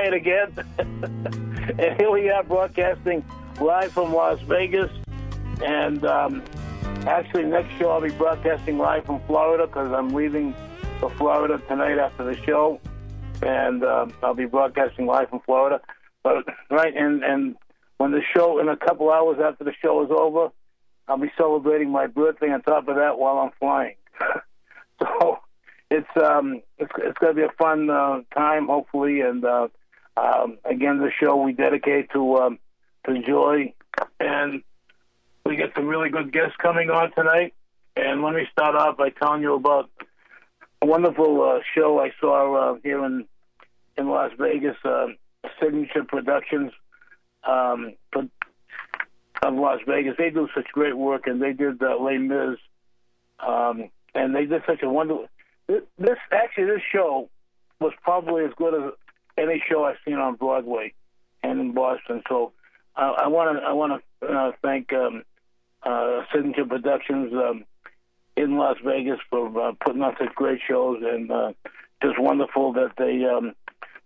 try it again. and here we are broadcasting live from Las Vegas. And um, actually, next show I'll be broadcasting live from Florida because I'm leaving for Florida tonight after the show. And um, I'll be broadcasting live from Florida. But right, and and when the show in a couple hours after the show is over, I'll be celebrating my birthday on top of that while I'm flying. so it's um it's it's going to be a fun uh, time, hopefully. And uh, um, again, the show we dedicate to um, to Joy, and we get some really good guests coming on tonight. And let me start off by telling you about a wonderful uh, show I saw uh, here in in Las Vegas. Uh, Signature Productions um, of Las Vegas. They do such great work, and they did uh, Les Mis, um, and they did such a wonderful. This actually, this show was probably as good as any show I've seen on Broadway and in Boston. So I want to I want to uh, thank um, uh, Signature Productions um, in Las Vegas for uh, putting on such great shows, and uh, just wonderful that they um,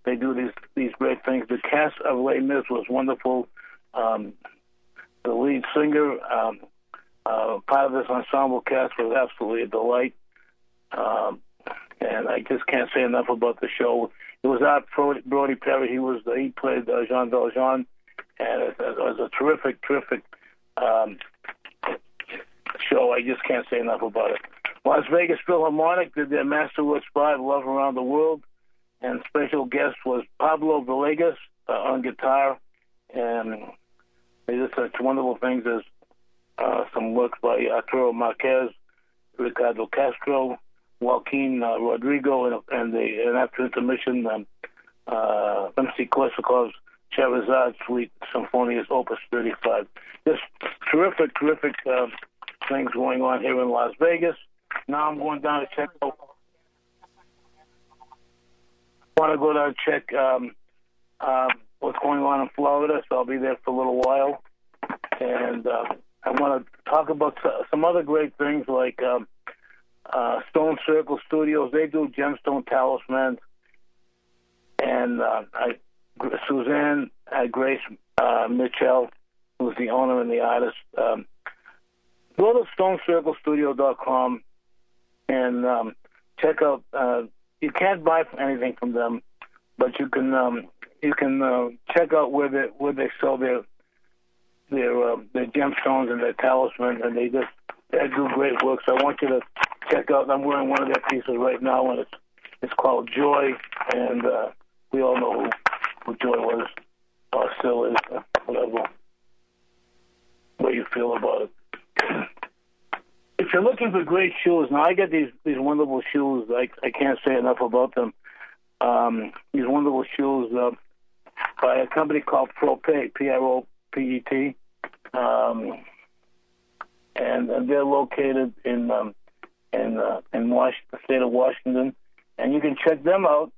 they do these these great things. The cast of Les Mis was wonderful. Um, the lead singer, um, uh, part of this ensemble cast was absolutely a delight. Um, and I just can't say enough about the show. It was not Brodie Perry. He was he played uh, Jean Valjean, and it, it was a terrific, terrific um, show. I just can't say enough about it. Las Vegas Philharmonic did their Masterworks 5 Love Around the World and special guest was Pablo Villegas uh, on guitar, and they did such wonderful things as uh, some work by Arturo Marquez, Ricardo Castro, Joaquin uh, Rodrigo, and, and, the, and after intermission, um, uh, Rimsky-Korsakov's Scheherazade Suite Symphonious Opus 35. Just terrific, terrific uh, things going on here in Las Vegas. Now I'm going down to check out want to go down and check um, uh, what's going on in Florida, so I'll be there for a little while. And uh, I want to talk about some other great things like um, uh, Stone Circle Studios. They do gemstone talismans. And uh, I, Suzanne uh, Grace uh, Mitchell, who's the owner and the artist, um, go to StoneCircleStudio.com and um, check out uh, you can't buy anything from them, but you can um, you can uh, check out where they where they sell their their uh, their gemstones and their talismans, and they just they do great work. So I want you to check out. I'm wearing one of their pieces right now, and it's it's called Joy, and uh, we all know who, who Joy was or still is, uh, whatever what you feel about it. if you're looking for great shoes, now I get these these wonderful shoes. I I can't say enough about them. Um, these wonderful shoes uh, by a company called ProPet, P R O P E T, um, and, and they're located in um, in uh, in Washington, the state of Washington, and you can check them out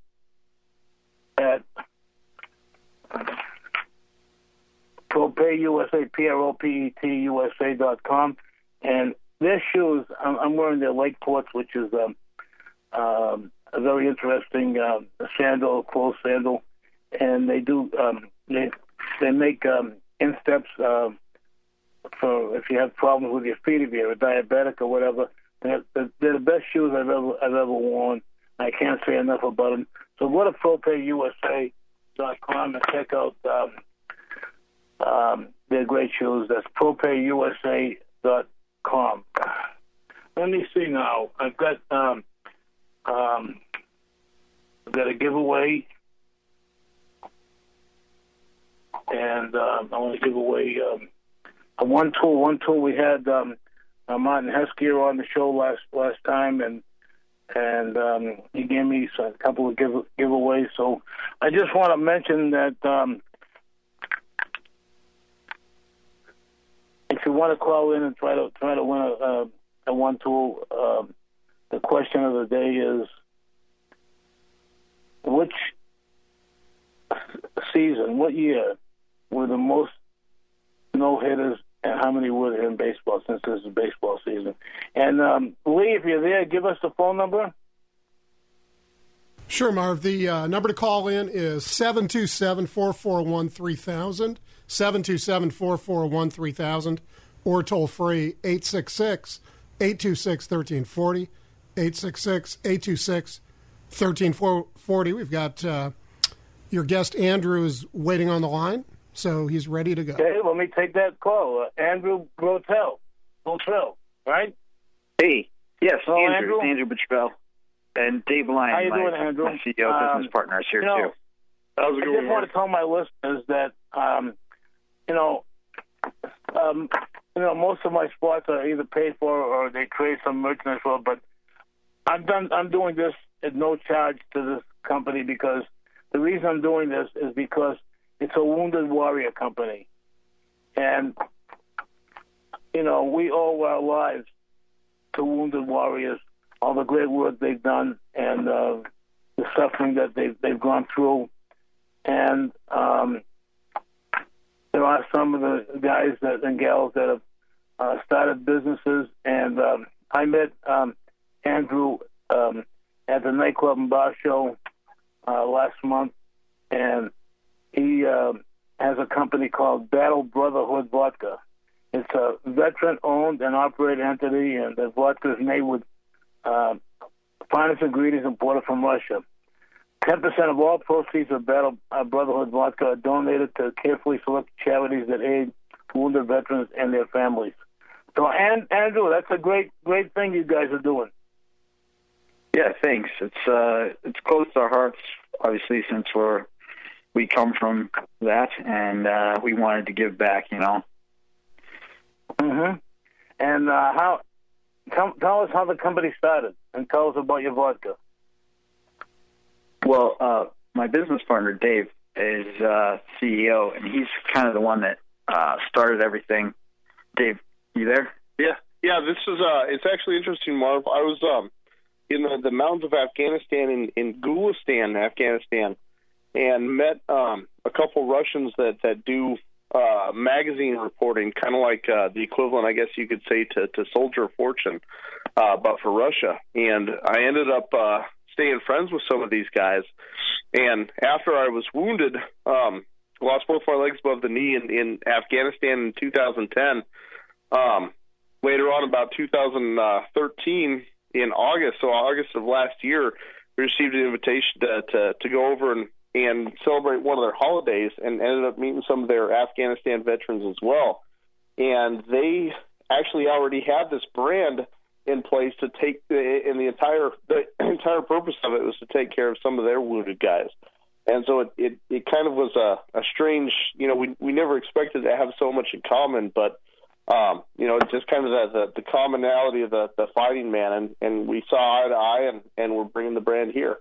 at ProPet USA, P R O P E T USA dot com, and their shoes, I'm, I'm wearing their Lakeports, which is um, um, a very interesting um, sandal, closed sandal, and they do um, they they make um, insteps uh, for if you have problems with your feet, if you're a diabetic or whatever. They're, they're the best shoes I've ever I've ever worn. I can't say enough about them. So go to ProPetUSA.com and check out um, um, their great shoes. That's ProPetUSA.com. Let me see now. I've got um, um, I've got a giveaway, and um, I want to give away um, a one tool. One tool we had um, uh, Martin Heskier on the show last last time, and and um, he gave me a couple of give, giveaways. So I just want to mention that um, if you want to call in and try to try to win a, a, a one tool, um, the question of the day is which season, what year were the most no hitters and how many were there in baseball since this is baseball season. And um, Lee, if you're there, give us the phone number. Sure, Marv. The uh, number to call in is 727 441 3000, 727 441 3000, or toll free 866 826 1340, 866 826 1340. We've got uh, your guest, Andrew, is waiting on the line, so he's ready to go. Okay, let me take that call. Uh, Andrew Grotel, Grotel, right? Hey, yes, Hello, Andrew, Andrew. Andrew Butchbell. And Dave Lyon, How you my, doing, Andrew? my CEO Um, business partner, is here you know, too. How's I just want to tell my listeners that, um, you know, um, you know, most of my spots are either paid for or they trade some merchandise for. But I'm done. I'm doing this at no charge to this company because the reason I'm doing this is because it's a wounded warrior company, and you know we owe our lives to wounded warriors, all the great work they've done, and uh, the suffering that they've they've gone through. And um, there are some of the guys that, and gals that have uh, started businesses. And um, I met um, Andrew um, at the nightclub and bar show uh, last month, and he uh, has a company called Battle Brotherhood Vodka. It's a veteran-owned and operated entity, and the vodka is made with uh, finest ingredients imported from Russia. 10% of all proceeds of Battle uh, Brotherhood vodka are donated to carefully selected charities that aid wounded veterans and their families. So, and, Andrew, that's a great, great thing you guys are doing. Yeah, thanks. It's uh, it's close to our hearts, obviously, since we're we come from that, and uh, we wanted to give back. You know. hmm And uh, how? Tell, tell us how the company started, and tell us about your vodka. Well, uh, my business partner Dave is uh, CEO, and he's kind of the one that uh, started everything. Dave, you there? Yeah, yeah. This is uh, it's actually interesting, Marv. I was um in the, the mountains of Afghanistan in in Gulistan, Afghanistan, and met um a couple Russians that that do uh magazine reporting, kind of like uh, the equivalent, I guess you could say, to to Soldier Fortune, uh, but for Russia. And I ended up uh, staying friends with some of these guys. And after I was wounded, um, lost both my legs above the knee in, in Afghanistan in 2010. Um, later on, about 2013, in August, so August of last year, we received an invitation to to, to go over and, and celebrate one of their holidays, and ended up meeting some of their Afghanistan veterans as well. And they actually already had this brand in place to take, and the entire the entire purpose of it was to take care of some of their wounded guys. And so it, it, it kind of was a, a strange, you know, we we never expected to have so much in common, but um, you know, just kind of the, the, the commonality of the, the fighting man, and, and we saw eye to eye, and, and we're bringing the brand here.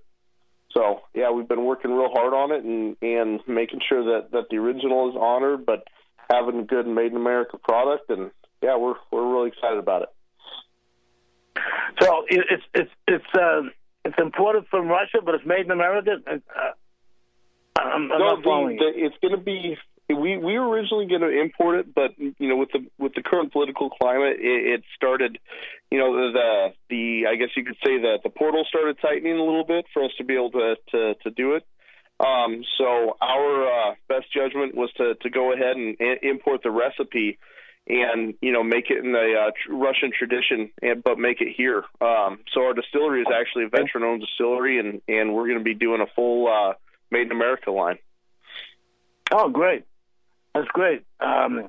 So yeah, we've been working real hard on it, and and making sure that that the original is honored, but having a good made in America product, and yeah, we're we're really excited about it. So it's it's it's uh, it's imported from Russia, but it's made in America. Uh, I'm, I'm no, the, the, it's going to be. We we were originally going to import it, but you know, with the with the current political climate, it, it started. You know, the, the the I guess you could say that the portal started tightening a little bit for us to be able to to, to do it. Um, so our uh, best judgment was to to go ahead and i- import the recipe and you know make it in the uh, tr- Russian tradition, and but make it here. Um, so our distillery is actually a veteran-owned distillery, and and we're going to be doing a full uh, made in America line. Oh, great. That's great. Um,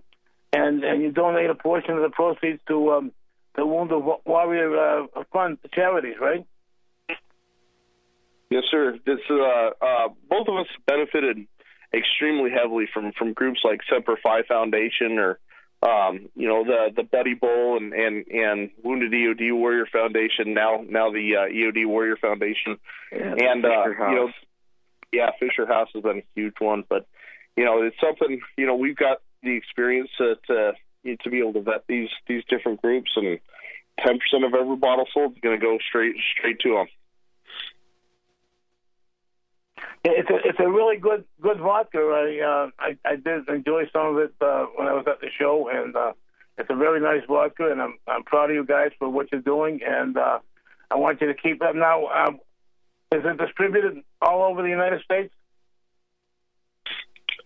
and and you donate a portion of the proceeds to um, the Wounded Warrior uh, Fund charities, right? Yes, sir. This uh, uh, both of us benefited extremely heavily from from groups like Semper Fi Foundation or um, you know the the Buddy Bowl and and and Wounded EOD Warrior Foundation. Now now the uh, EOD Warrior Foundation. Yeah, and uh, you know, yeah, Fisher House has been a huge one, but you know, it's something. You know, we've got the experience to to, to be able to vet these these different groups, and ten percent of every bottle sold is going to go straight straight to them. It's a it's a really good good vodka. I uh, I, I did enjoy some of it uh, when I was at the show, and uh, It's a very nice vodka, and I'm I'm proud of you guys for what you're doing, and uh, I want you to keep that. Now, um, is it distributed all over the United States?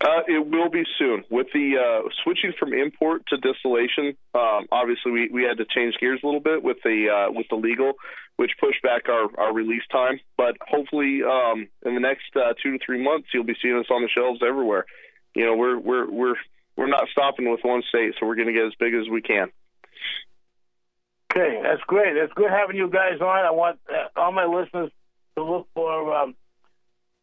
Uh, it will be soon. With the uh, switching from import to distillation, um, obviously we, we had to change gears a little bit with the uh, with the legal, which pushed back our, our release time. But hopefully, um, in the next uh, two to three months, you'll be seeing us on the shelves everywhere. You know, we're we're we're we're not stopping with one state, so we're going to get as big as we can. Okay, that's great. It's good having you guys on. I want uh, all my listeners to look for um,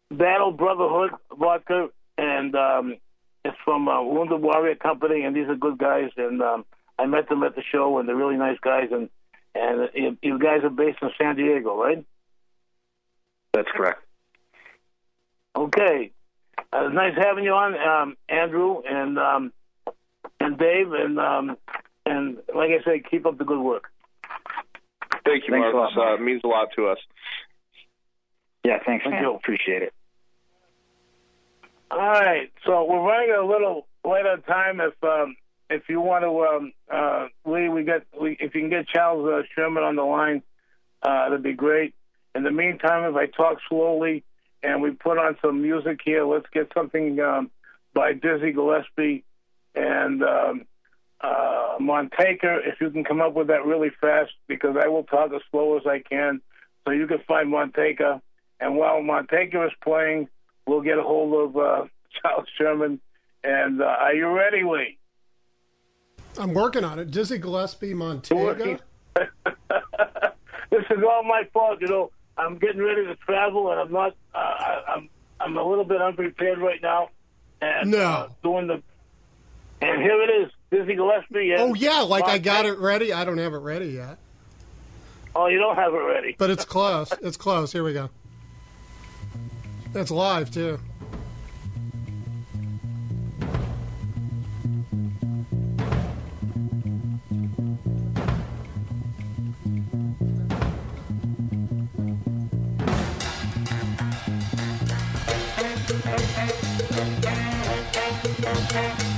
Battle Brotherhood vodka and um, it's from uh, Wounded Warrior Company, and these are good guys. And um, I met them at the show, and they're really nice guys. And and uh, you guys are based in San Diego, right? That's correct. Okay, uh, nice having you on, um, Andrew and um, and Dave, and um, and like I said, keep up the good work. Thank you, Thanks Mark. a lot, Uh, it means a lot to us. Yeah, thanks, Thank man. you. Appreciate it. All right, so we're running a little late on time. If um, if you want to, um, uh, Lee, we get we, if you can get Charles uh, Sherman on the line, uh, that'd be great. In the meantime, if I talk slowly and we put on some music here, let's get something um, by Dizzy Gillespie and um, uh, Manteca. If you can come up with that really fast, because I will talk as slow as I can, so you can find Manteca. And while Manteca is playing, we'll get a hold of uh, Charles Sherman. And uh, are you ready, Lee? I'm working on it. Dizzy Gillespie, Manteca. this is all my fault. You know, I'm getting ready to travel, and I'm not. Uh, I'm I'm a little bit unprepared right now. And No. uh, doing the. And here it is, Dizzy Gillespie. Oh yeah, like I got it ready. I don't have it ready yet, Oh, you don't have it ready. but it's close. It's close. Here we go. That's live, too. Thank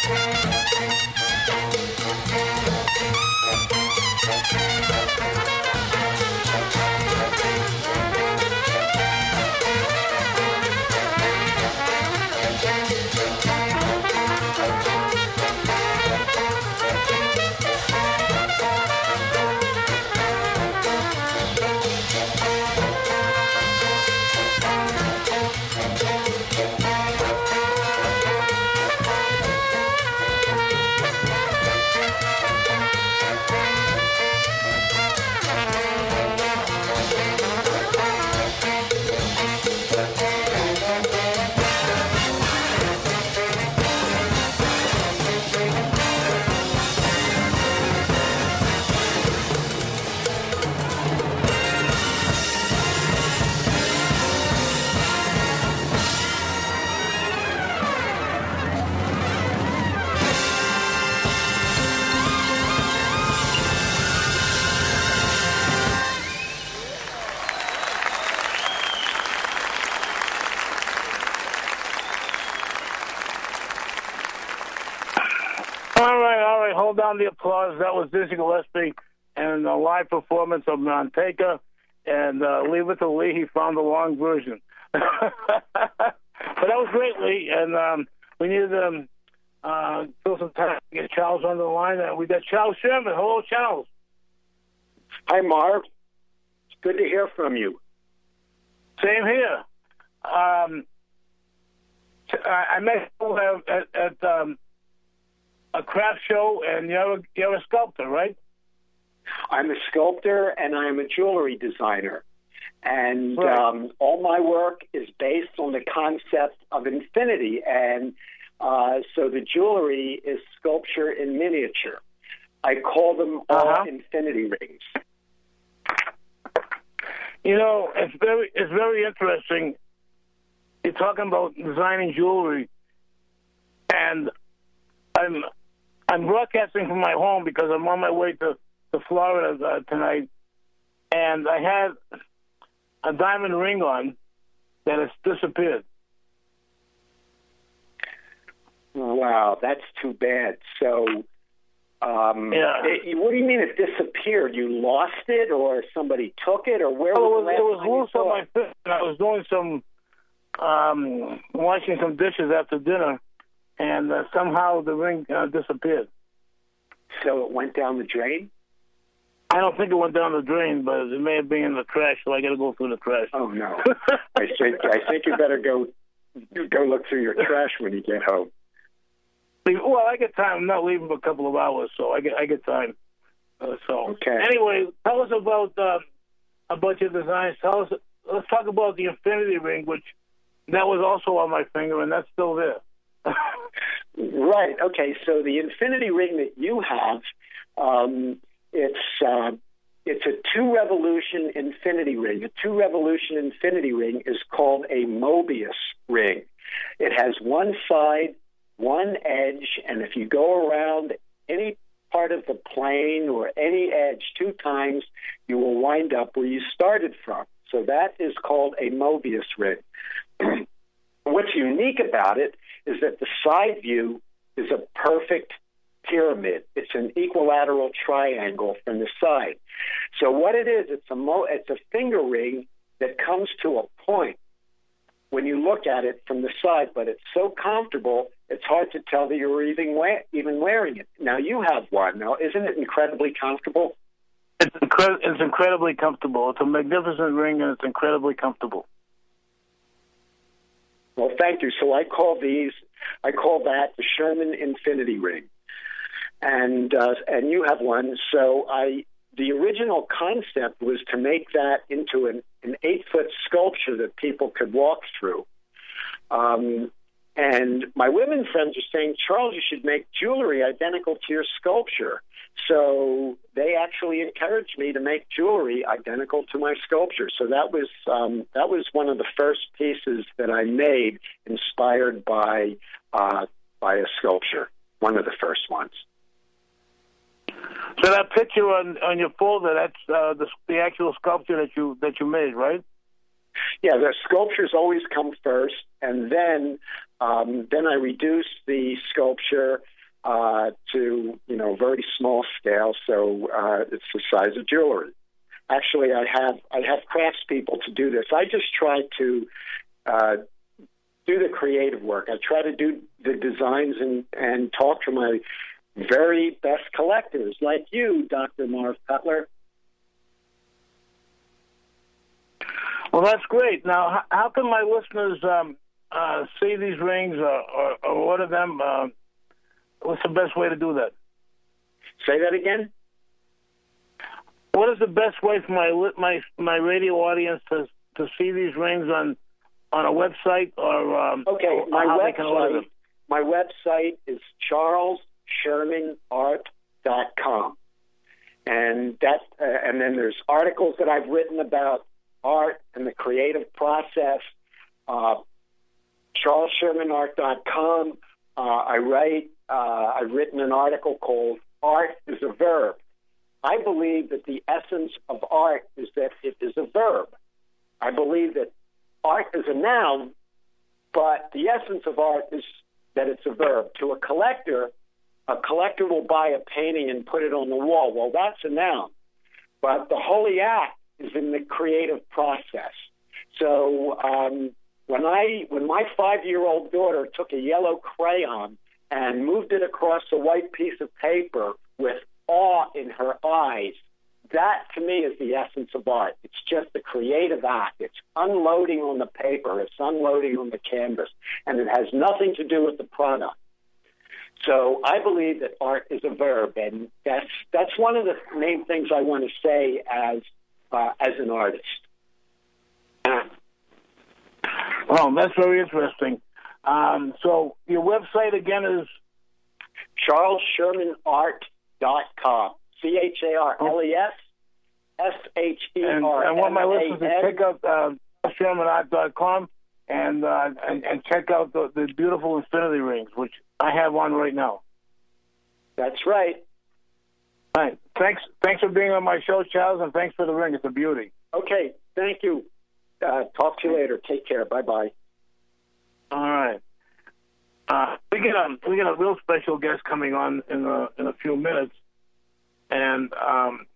Thank you. Applause. That was Dizzy Gillespie and a live performance of Manteca. And uh, leave it to Lee. He found the long version. but that was great, Lee. And um, we needed to um, uh, fill some time to get Charles on the line. And we got Charles Sherman. Hello, Charles. Hi, Marv. It's good to hear from you. Same here. Um, I met you at, at um, a craft show, and you're a, you're a sculptor, right? I'm a sculptor and I'm a jewelry designer. And Right. um, all my work is based on the concept of infinity. And uh, so the jewelry is sculpture in miniature. I call them all Uh-huh. infinity rings. You know, it's very it's very interesting. You're talking about designing jewelry, and I'm I'm broadcasting from my home because I'm on my way to to Florida uh, tonight, and I had a diamond ring on that has disappeared. Wow, that's too bad. So, um, Yeah. it- what do you mean it disappeared? You lost it, or somebody took it, or where Well, was it was, it was loose on my fist, and I was doing some um, washing some dishes after dinner, and uh, somehow the ring uh, disappeared. So it went down the drain. I don't think it went down the drain, but it may have been in the trash, so I got to go through the trash. Oh no! I think I think you better go go look through your trash when you get home. well, I get time. I'm not leaving for a couple of hours, so I get I get time. Uh, so Okay. anyway, tell us about uh, about your designs. Tell us. Let's talk about the infinity ring, which that was also on my finger, and that's still there. Right. Okay. So the infinity ring that you have, um, it's uh, it's a two revolution infinity ring. A two revolution infinity ring is called a Mobius ring. It has one side, one edge, and if you go around any part of the plane or any edge two times, you will wind up where you started from. So that is called a Mobius ring. What's unique about it is that the side view is a perfect pyramid. It's an equilateral triangle from the side. So what it is, it's a mo- it's a finger ring that comes to a point when you look at it from the side, but it's so comfortable, it's hard to tell that you're even we- even wearing it. Now you have one. Now isn't it incredibly comfortable? It's, incre- it's incredibly comfortable. It's a magnificent ring, and it's incredibly comfortable. Well, thank you. So I call these, I call that the Sherman Infinity Ring, and uh, and you have one. So I, the original concept was to make that into an, an eight foot sculpture that people could walk through. Um, and my women friends are saying, Charles, you should make jewelry identical to your sculpture. So they actually encouraged me to make jewelry identical to my sculpture. So that was um, that was one of the first pieces that I made, inspired by uh, by a sculpture. One of the first ones. So that picture on on your folder, that's uh, the the actual sculpture that you that you made, right? Yeah, the sculptures always come first, and then um, then I reduce the sculpture. uh, to you know very small scale. So uh, it's the size of jewelry. Actually, I have I have craftspeople to do this. I just try to uh, do the creative work. I try to do the designs and and talk to my very best collectors like you, Dr. Marv Cutler. Well, that's great. Now, how, how can my listeners um, uh, see these rings or, or, or order them? Uh, what's the best way to do that? Say that again. What is the best way for my my my radio audience to to see these rings on on a website or um, okay? Or my website. They can order them? My website is charlesshermanart.com, and that uh, and then there's articles that I've written about art and the creative process. Uh, CharlesShermanArt.com. Uh, I write. Uh, I've written an article called "Art is a Verb." I believe that the essence of art is that it is a verb. I believe that art is a noun, but the essence of art is that it's a verb. To a collector, a collector will buy a painting and put it on the wall. Well, that's a noun. But the holy act is in the creative process. So um, when I when my five year old daughter took a yellow crayon and moved it across a white piece of paper with awe in her eyes, that to me is the essence of art. It's just the creative act. It's unloading on the paper, it's unloading on the canvas, and it has nothing to do with the product. So I believe that art is a verb, and that's that's one of the main things I want to say as uh, as an artist. Well, that's very interesting. Um, so your website again is CharlesShermanArt.com. C H A R L E S S H E R. and want my listeners to check out uh, ShermanArt.com and, uh, and and check out the, the beautiful infinity rings, which I have on right now. That's right. All right. Thanks. Thanks for being on my show, Charles, and thanks for the ring. It's a beauty. Okay. Thank you. Uh, talk to you later. Take care. Bye bye. All right. Uh, we get a we get a real special guest coming on in a in a few minutes, and um,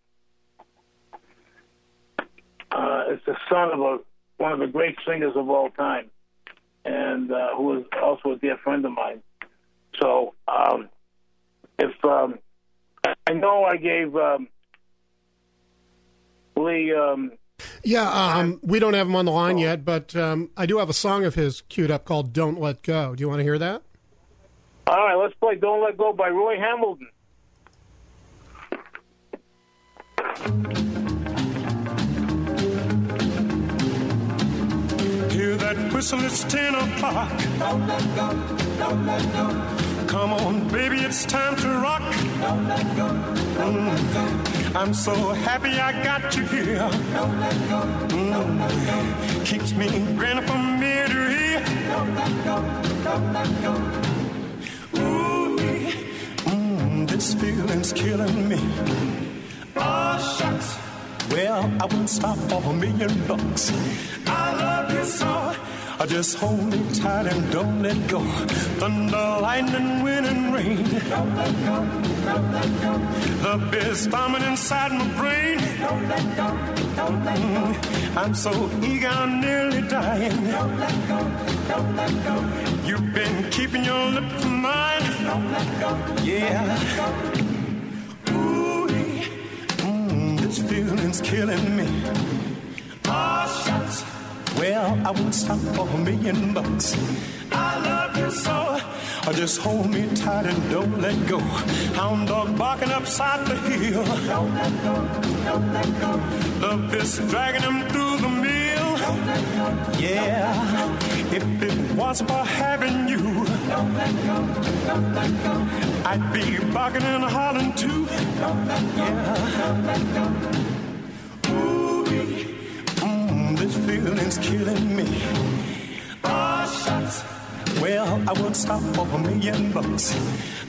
uh, it's the son of a one of the great singers of all time, and uh, who is also a dear friend of mine. So, um, if um, I know I gave um, Lee. Yeah, um, we don't have him on the line yet, but um, I do have a song of his queued up called "Don't Let Go." Do you want to hear that? all right, let's play "Don't Let Go" by Roy Hamilton. Hear that whistle, it's 10 o'clock. Don't let go, don't let go. Come on, baby, it's time to rock. Don't let go, don't let go. I'm so happy I got you here. Don't let go, don't let go. Keeps me grinning from ear to ear. Don't let go, don't let go. Ooh, mm, this feeling's killing me. Oh, shucks. Well, I wouldn't stop for a million bucks. I love you so. I just hold me tight and don't let go. Thunder, lightning, wind, and rain. Don't let go, don't let go. The beer's bombing inside my brain. Don't let go, don't let go. I'm so eager, I'm nearly dying. Don't let go, don't let go. You've been keeping your lips on mine. Don't let go, yeah. Ooh, mm, this feeling's killing me. Oh. Well, I won't stop for a million bucks. I love you so. Oh, just hold me tight and don't let go. Hound dog barking upside the hill. Don't let go, don't let go. Love is dragging him through the mill. Don't let go. Yeah, if it wasn't for having you, don't let go, don't let go. I'd be barking and hollering too. Don't let go, yeah. don't let go. Feeling's killing me. Oh, shucks. Well, I would stop for a million bucks.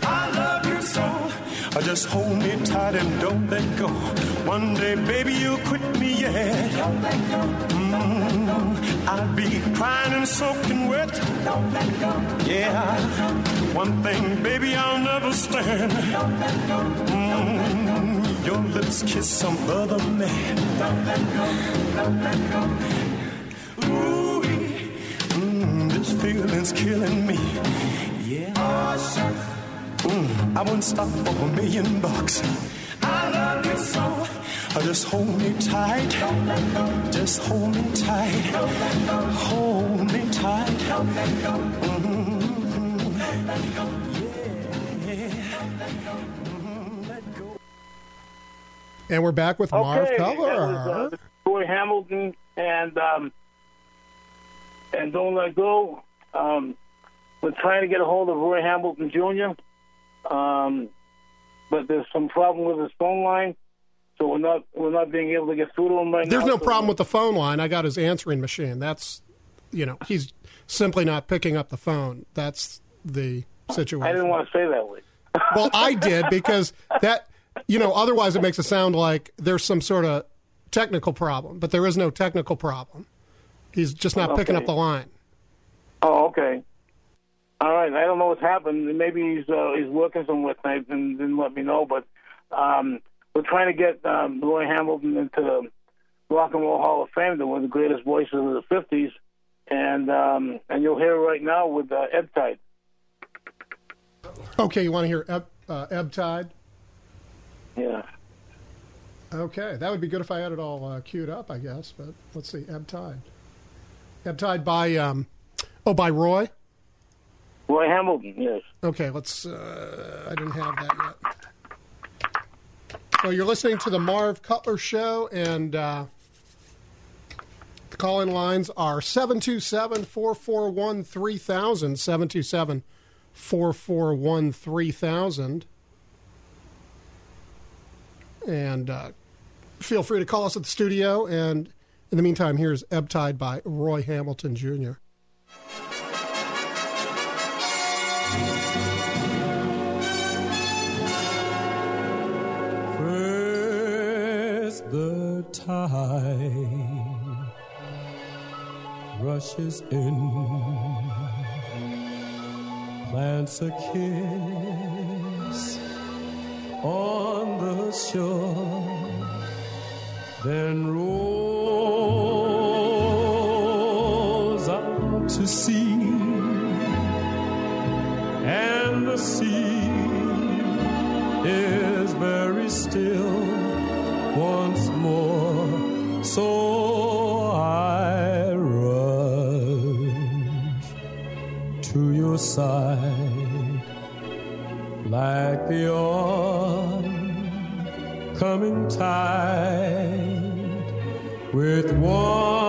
I love you so. I just hold me tight and don't let go. One day, baby, you'll quit me, yeah. Don't let go. Mm, I'll be crying and soaking wet. Don't let go. Yeah. One thing, baby, I'll never stand. Don't let go. Mm, your lips kiss some other man. Ooh, mm, this feeling's killing me. Yeah. Mm, I wouldn't stop for a million bucks. I love you so. Just hold me tight. Just hold me tight. Hold me tight. Mm-hmm. And we're back with Marv Okay, Cutler. that was, uh, Roy Hamilton and um, and Don't Let Go. Um, we're trying to get a hold of Roy Hamilton Jr., um, but there's some problem with his phone line, so we're not we're not being able to get through to him right There's now. no So- problem with the phone line. I got his answering machine. That's, you know, he's simply not picking up the phone. That's the situation. I didn't want to say that way. Well, I did because that, you know, otherwise it makes it sound like there's some sort of technical problem, but there is no technical problem. He's just not picking up the line. Oh, okay. All right. I don't know what's happened. Maybe he's uh, he's working somewhere tonight and didn't let me know. But um, we're trying to get um, Roy Hamilton into the Rock and Roll Hall of Fame, the one of the greatest voices of the '50s, and um, and you'll hear it right now with uh, Ebb Tide. Okay, you want to hear Eb, uh, Ebb Tide? Yeah. Okay, that would be good if I had it all uh, queued up, I guess. But let's see, Ebb Tide. Ebb Tide by, um, oh, by Roy. Roy Hamilton. Yes. Okay, let's. Uh, I didn't have that yet. Well, you're listening to the Marv Cutler Show, and uh, the call in lines are 727 441 3000. 727 441 3000. And uh, feel free to call us at the studio. And in the meantime, here's Ebb Tide by Roy Hamilton Jr. First the tide rushes in, plants a kiss on the shore, then rolls out to sea, and the sea is very still once more. So I rush to your side like the oncoming tide with one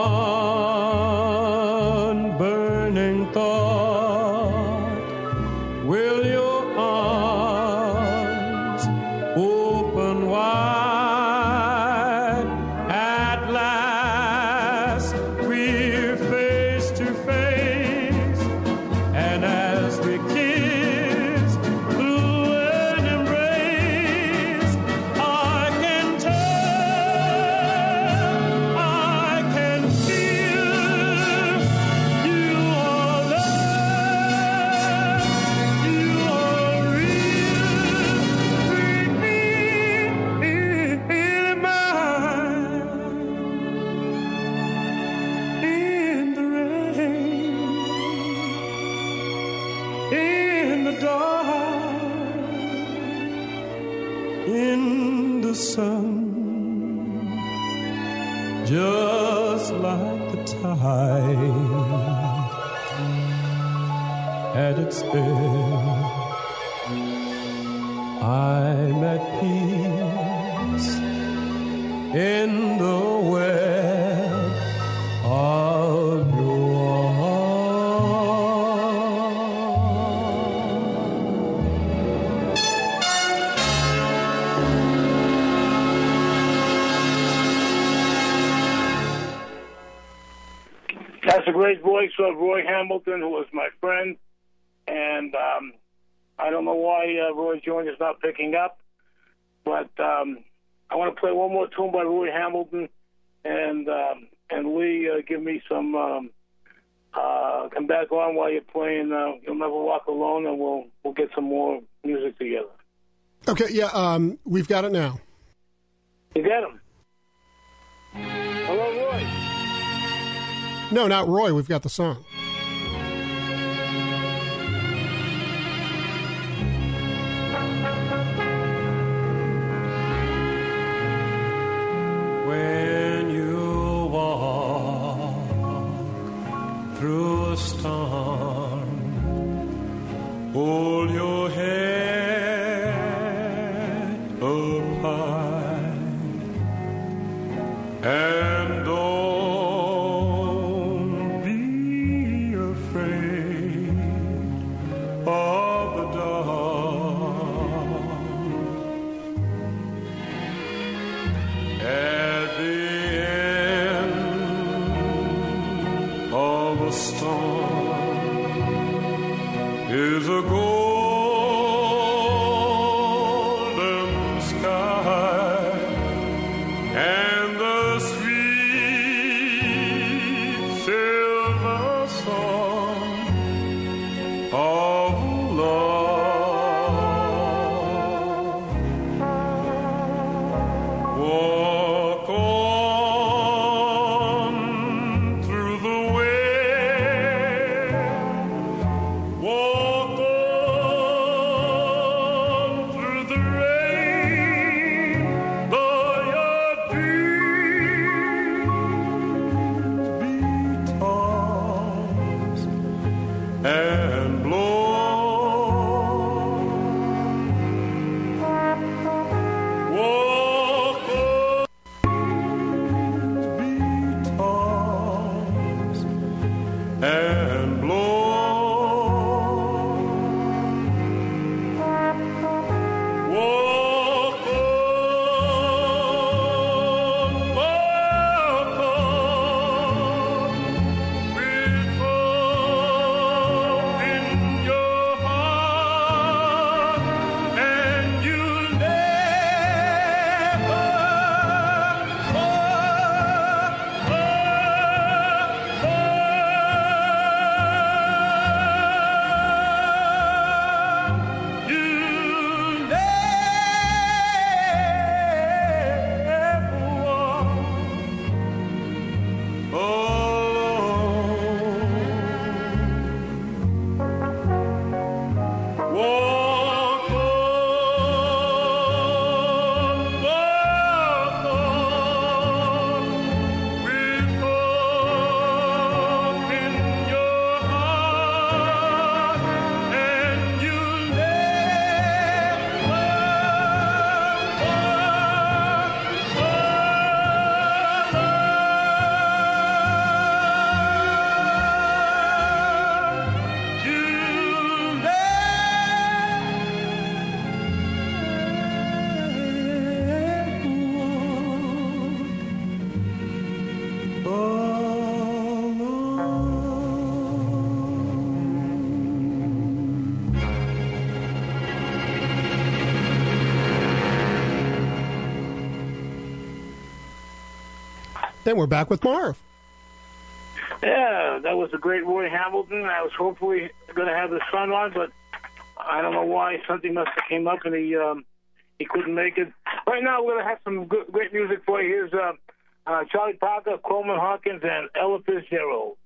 Roy Hamilton, who was my friend. And um, I don't know why uh, Roy Jr. is not picking up. but um, I want to play one more tune by Roy Hamilton, and um, and Lee, uh, give me some. Um, uh, come back on while you're playing. Uh, You'll never walk alone, and we'll we'll get some more music together. Okay, yeah, um, we've got it now. You got him. Hello, Roy. No, not Roy. We've got the song. Then we're back with Marv. Yeah, that was a great Roy Hamilton. I was hopefully going to have the son on, but I don't know why. Something must have came up and he um, he couldn't make it. Right now, we're going to have some good, great music for you. Here's uh, uh, Charlie Parker, Coleman Hawkins, and Ella Fitzgerald.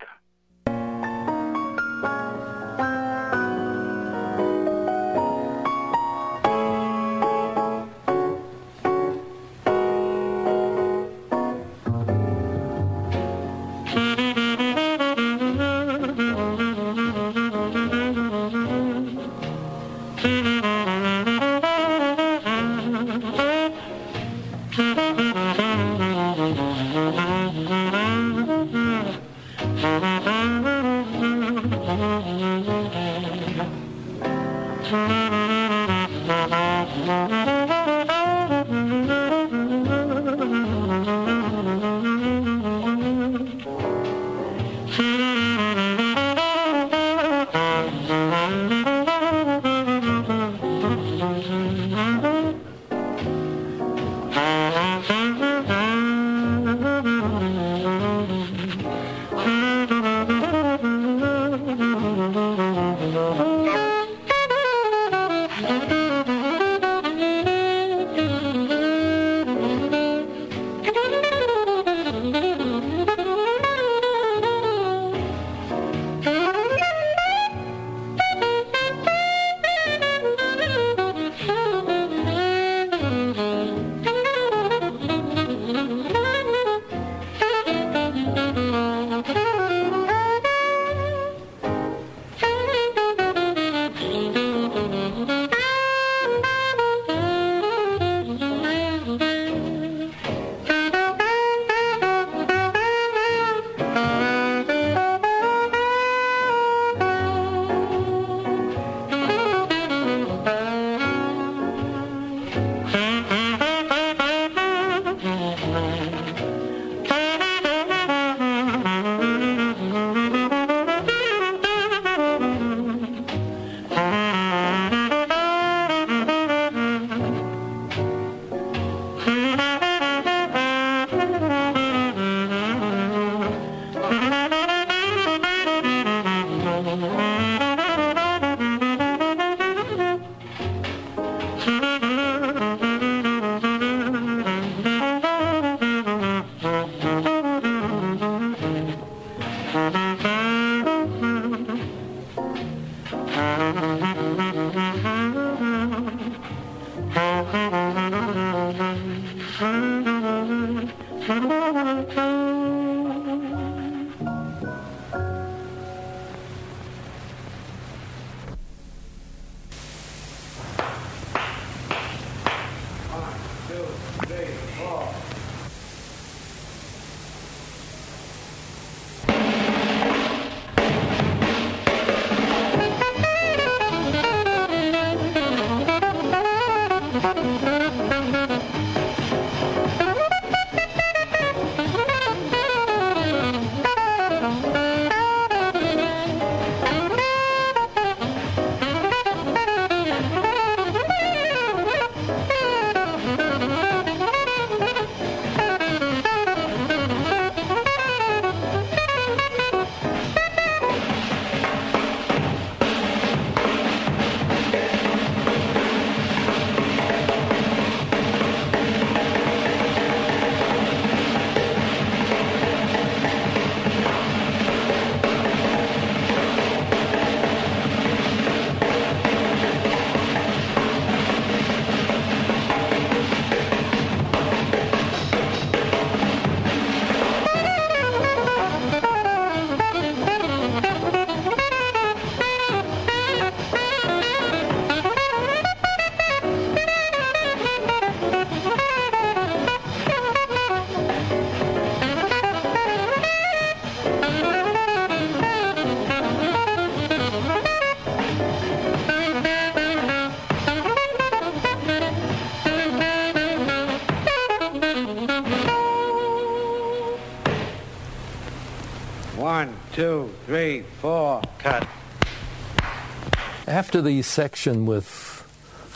After the section with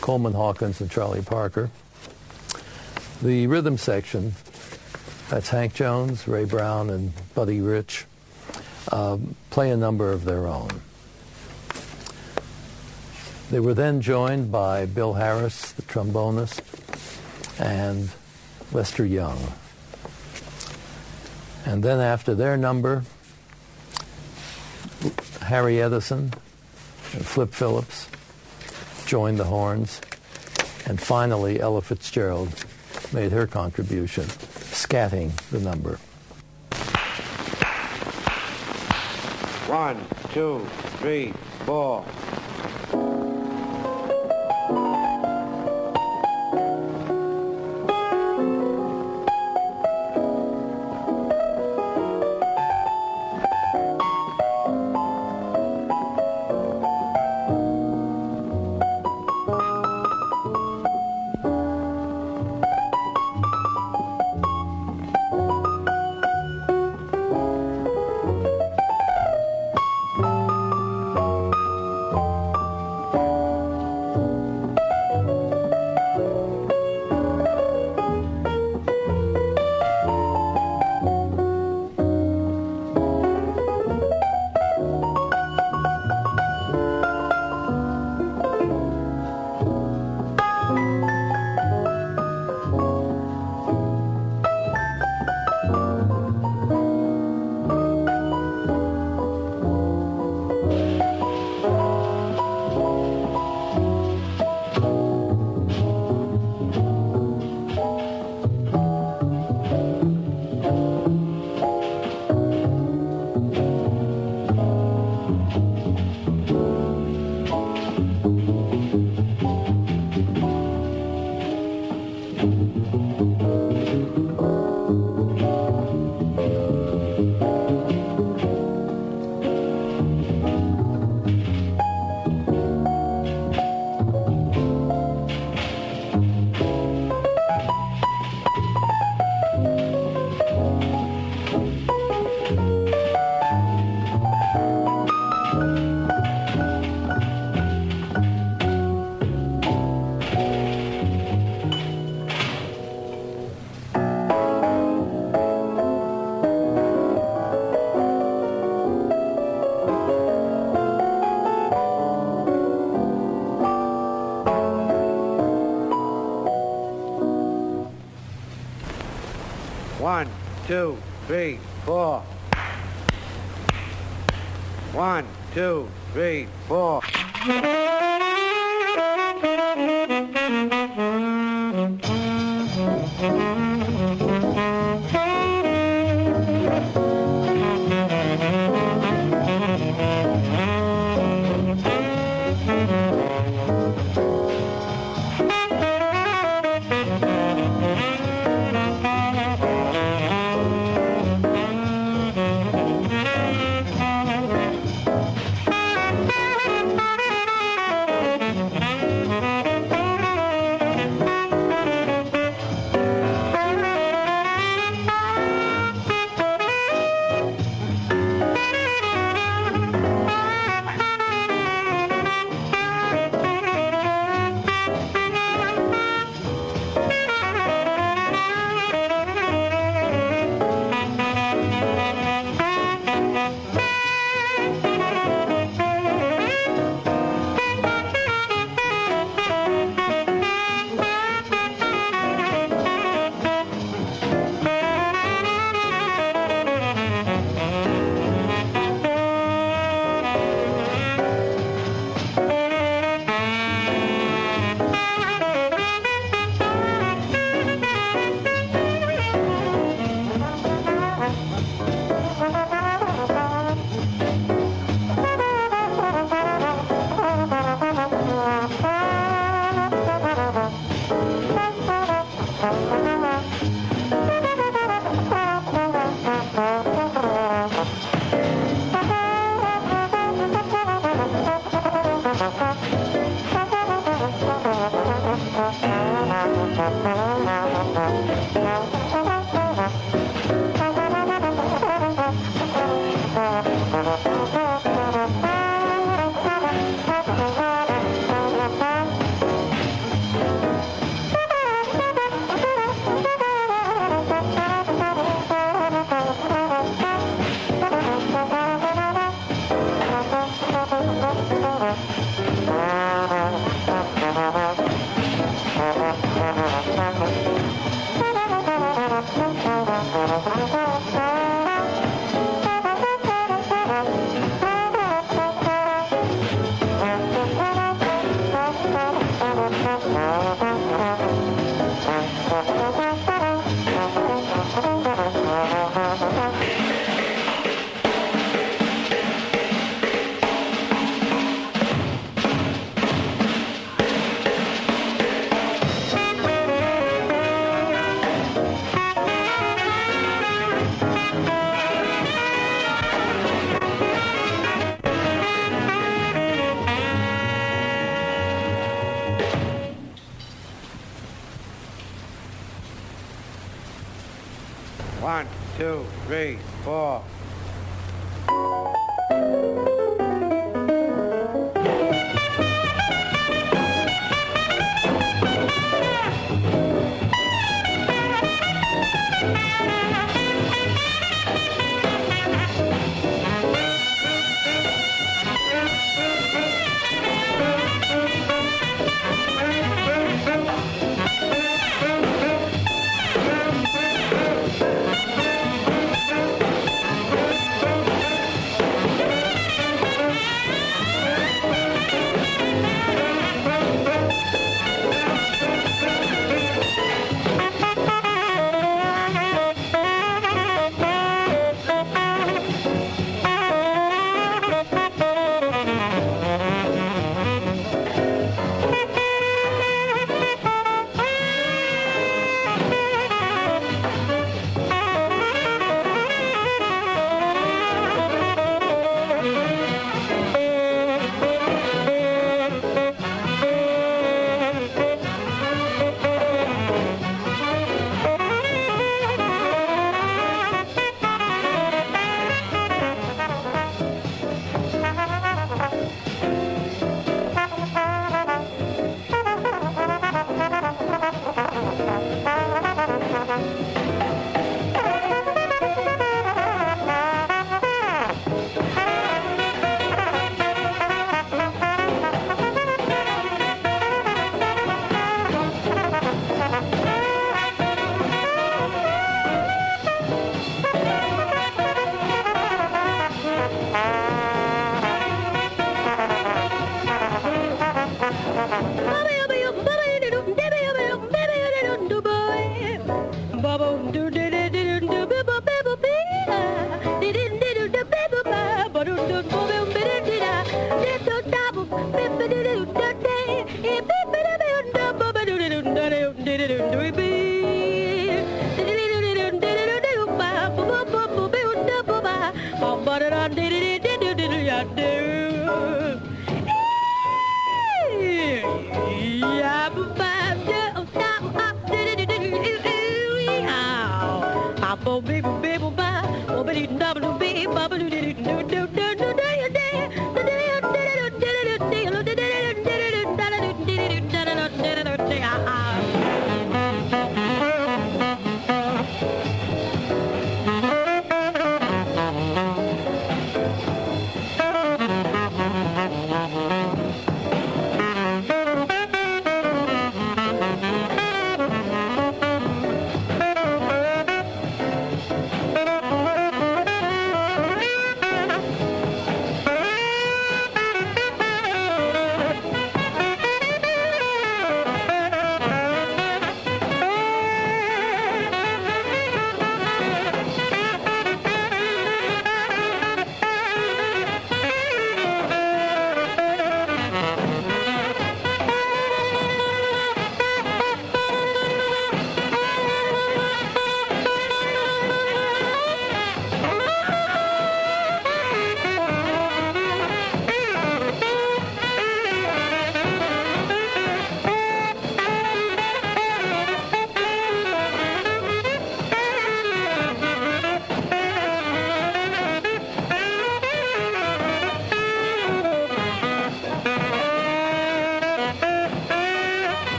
Coleman Hawkins and Charlie Parker, the rhythm section, that's Hank Jones, Ray Brown, and Buddy Rich, um, play a number of their own. They were then joined by Bill Harris, the trombonist, and Lester Young. And then after their number, Harry Edison and Flip Phillips joined the horns. And finally, Ella Fitzgerald made her contribution, scatting the number. One, two, three, four.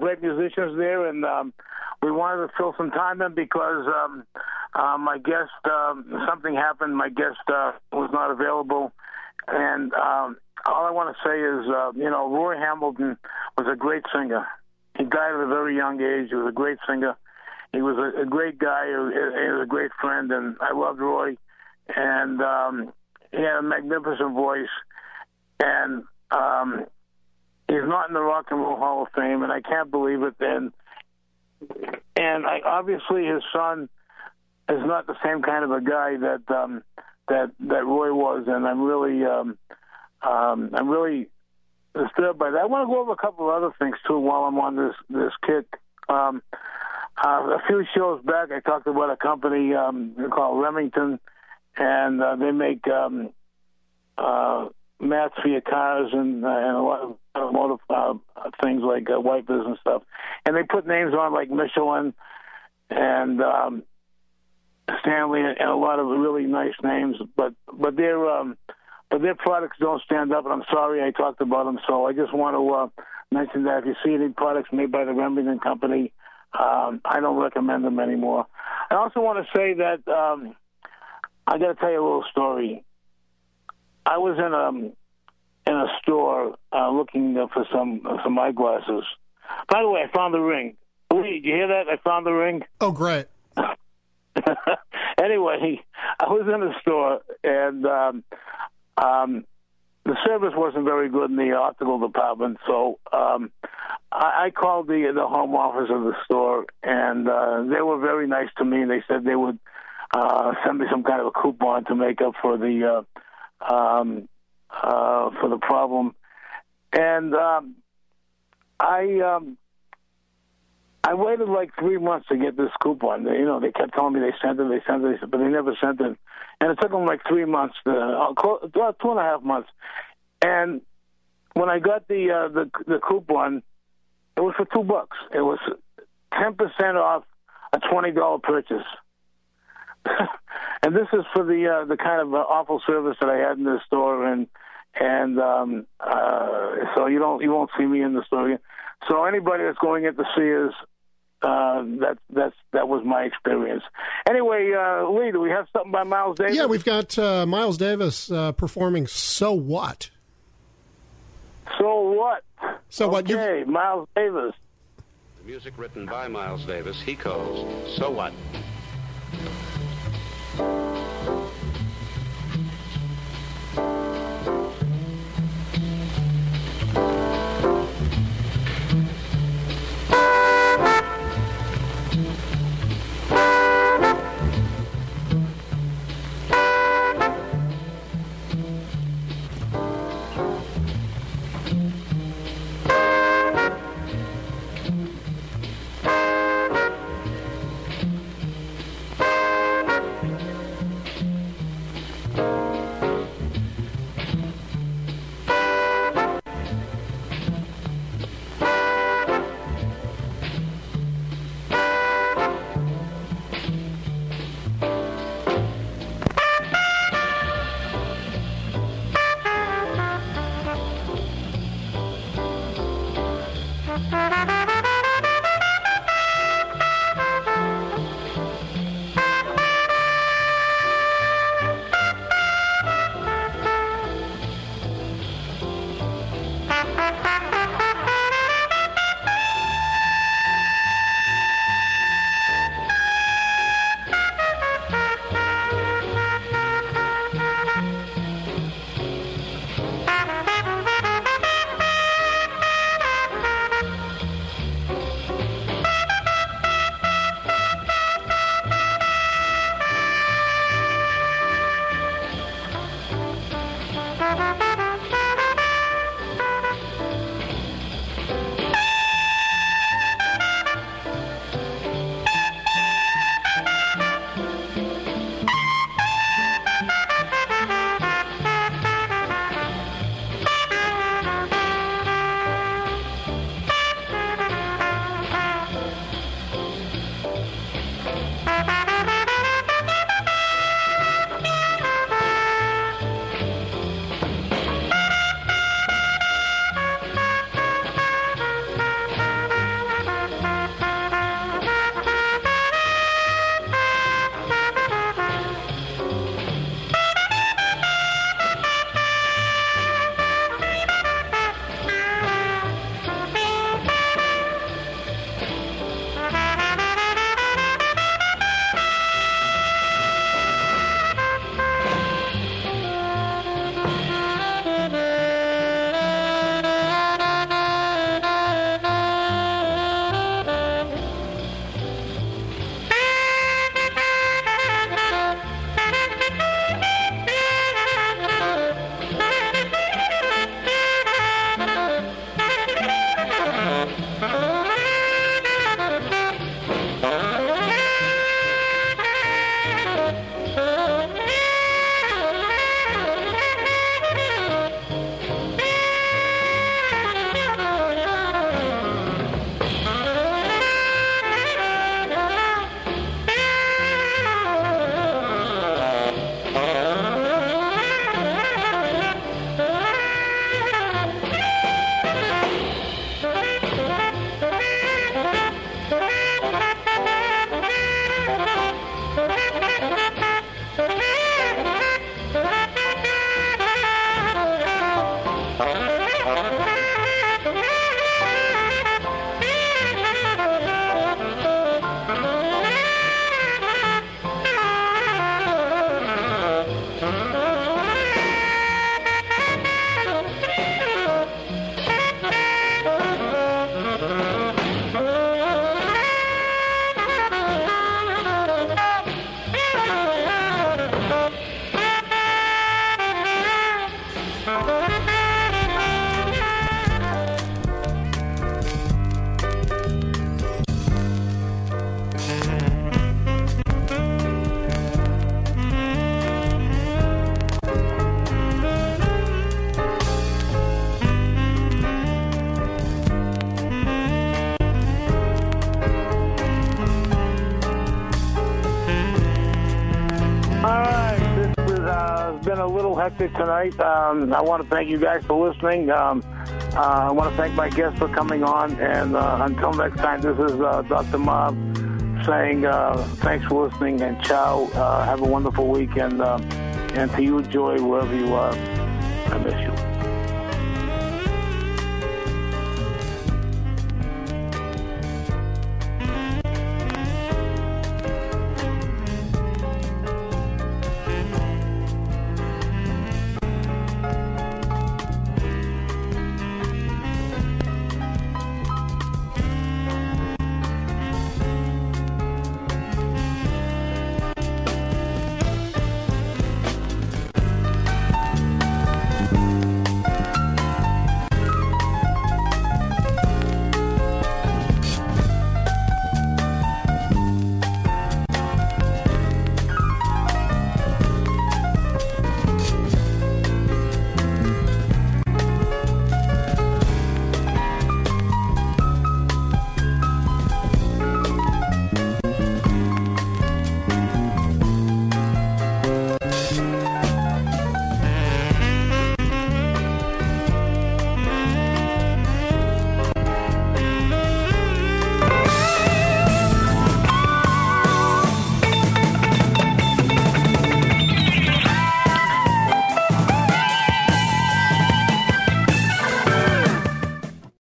Great musicians there, and um, we wanted to fill some time in because um, uh, my guest, um, something happened. My guest uh, was not available, and um, all I want to say is, uh, you know, Roy Hamilton was a great singer. He died at a very young age. He was a great singer. He was a, a great guy. He was, a great friend, and I loved Roy. And um, he had a magnificent voice, and um, he's not in the Rock and Roll Hall of Fame, and I can't believe it. Then, and I, obviously his son is not the same kind of a guy that um, that that Roy was, and I'm really um, um, I'm really disturbed by that. I want to go over a couple of other things too while I'm on this this kick. Um, uh, a few shows back, I talked about a company um, called Remington, and uh, they make um, uh, mats for your cars and, uh, and a lot of automotive uh, things like uh, wipers and stuff. And they put names on like Michelin and um, Stanley and a lot of really nice names, but but their um, but their products don't stand up. And I'm sorry I talked about them, so I just want to uh, mention that if you see any products made by the Remington Company, um, I don't recommend them anymore. I also want to say that um, I got to tell you a little story. I was in a in a store uh, looking for some some eyeglasses. By the way, I found the ring. Lee, did you hear that? I found the ring. Oh, great. anyway, I was in the store and um, um, the service wasn't very good in the optical department, so um, I, I called the the home office of the store, and uh, they were very nice to me. They said they would uh, send me some kind of a coupon to make up for the uh, um, uh, for the problem, and um, I um, I waited like three months to get this coupon. You know, they kept telling me they sent it, they sent it, but they never sent it. And it took them like three months, to, uh, two and a half months. And when I got the uh, the the coupon, it was for two bucks. It was ten percent off a twenty dollar purchase. and this is for the uh, the kind of uh, awful service that I had in this store, and and um, uh, so you don't you won't see me in the store. Again. So anybody that's going into Sears, uh, that that's that was my experience. Anyway, uh, Lee, do we have something by Miles Davis? Yeah, we've got uh, Miles Davis uh, performing "So What." So what? So what? You Okay, Miles Davis. The music written by Miles Davis, he calls So What? All tonight. Um, I want to thank you guys for listening. Um, uh, I want to thank my guests for coming on. And uh, until next time, this is uh, Dr. Mob saying uh, thanks for listening and ciao. Uh, have a wonderful week. And, uh, and to you, Joy, wherever you are, I miss you.